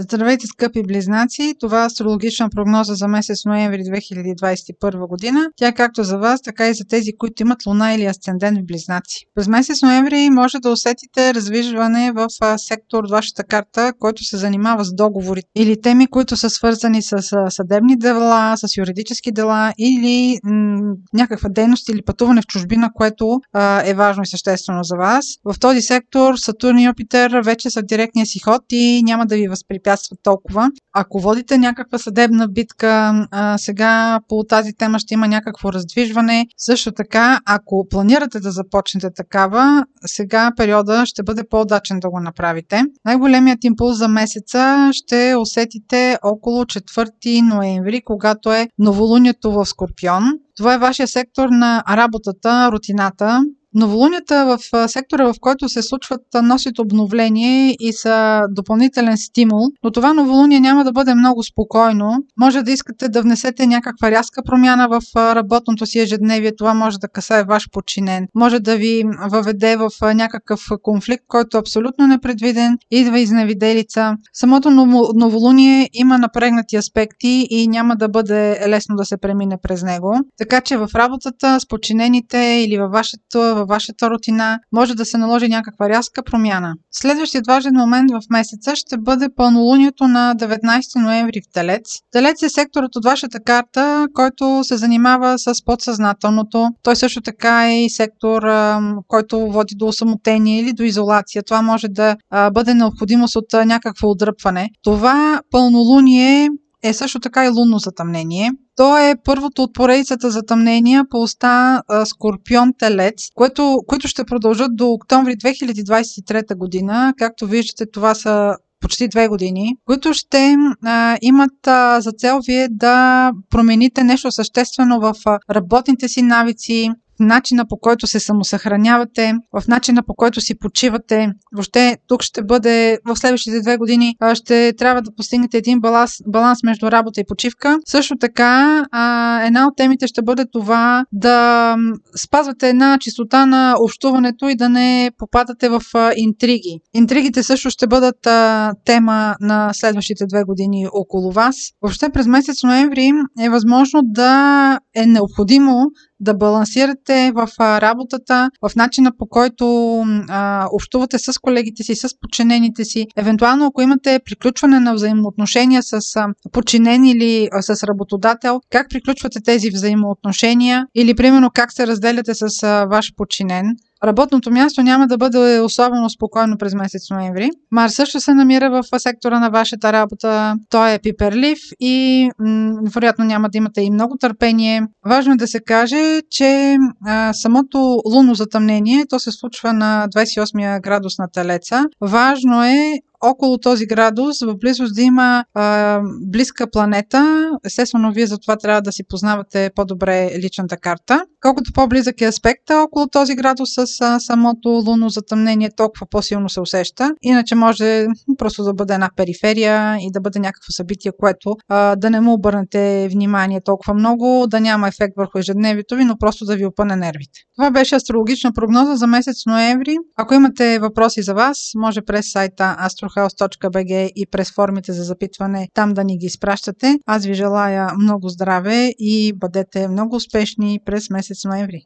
Здравейте, скъпи близнаци! Това е астрологична прогноза за месец ноември 2021 година. Тя както за вас, така и за тези, които имат луна или асцендент в близнаци. През месец ноември може да усетите развижване в сектор от вашата карта, който се занимава с договори или теми, които са свързани с съдебни дела, с юридически дела или м- някаква дейност или пътуване в чужбина, което а, е важно и съществено за вас. В този сектор Сатурн и Юпитер вече са в директния си ход и няма да ви възпрепятстват възпрепятстват толкова. Ако водите някаква съдебна битка, а, сега по тази тема ще има някакво раздвижване. Също така, ако планирате да започнете такава, сега периода ще бъде по-удачен да го направите. Най-големият импулс за месеца ще усетите около 4 ноември, когато е новолунието в Скорпион. Това е вашия сектор на работата, рутината. Новолунията в сектора, в който се случват, носят обновление и са допълнителен стимул, но това новолуние няма да бъде много спокойно. Може да искате да внесете някаква рязка промяна в работното си ежедневие. Това може да касае ваш подчинен. Може да ви въведе в някакъв конфликт, който е абсолютно непредвиден. Идва изневиделица. Самото новолуние има напрегнати аспекти и няма да бъде лесно да се премине през него. Така че в работата с подчинените или във вашето във вашата рутина, може да се наложи някаква рязка промяна. Следващият важен момент в месеца ще бъде пълнолунието на 19 ноември в Телец. Телец е секторът от вашата карта, който се занимава с подсъзнателното. Той също така е и сектор, който води до осамотение или до изолация. Това може да бъде необходимост от някакво отдръпване. Това пълнолуние е също така и лунно затъмнение. То е първото от поредицата затъмнения по оста Скорпион Телец, което, които ще продължат до октомври 2023 година. Както виждате, това са почти две години, които ще а, имат а, за цел вие да промените нещо съществено в а, работните си навици, начина по който се самосъхранявате, в начина по който си почивате. Въобще тук ще бъде в следващите две години ще трябва да постигнете един баланс, баланс между работа и почивка. Също така една от темите ще бъде това да спазвате една чистота на общуването и да не попадате в интриги. Интригите също ще бъдат тема на следващите две години около вас. Въобще през месец ноември е възможно да е необходимо да балансирате в работата, в начина по който а, общувате с колегите си, с подчинените си. Евентуално, ако имате приключване на взаимоотношения с подчинен или с работодател, как приключвате тези взаимоотношения или, примерно, как се разделяте с ваш подчинен. Работното място няма да бъде особено спокойно през месец ноември. Марс също се намира в сектора на вашата работа. Той е пиперлив и м- вероятно няма да имате и много търпение. Важно е да се каже, че а, самото лунно затъмнение, то се случва на 28 градус на Телеца. Важно е около този градус, в близост да има а, близка планета. Естествено, вие за това трябва да си познавате по-добре личната карта. Колкото по-близък е аспекта около този градус с а, самото лунно затъмнение, толкова по-силно се усеща. Иначе може просто да бъде една периферия и да бъде някакво събитие, което а, да не му обърнете внимание толкова много, да няма ефект върху ежедневието ви, но просто да ви опъне нервите. Това беше астрологична прогноза за месец ноември. Ако имате въпроси за вас, може през сайта Astro astrohouse.bg и през формите за запитване там да ни ги изпращате. Аз ви желая много здраве и бъдете много успешни през месец ноември.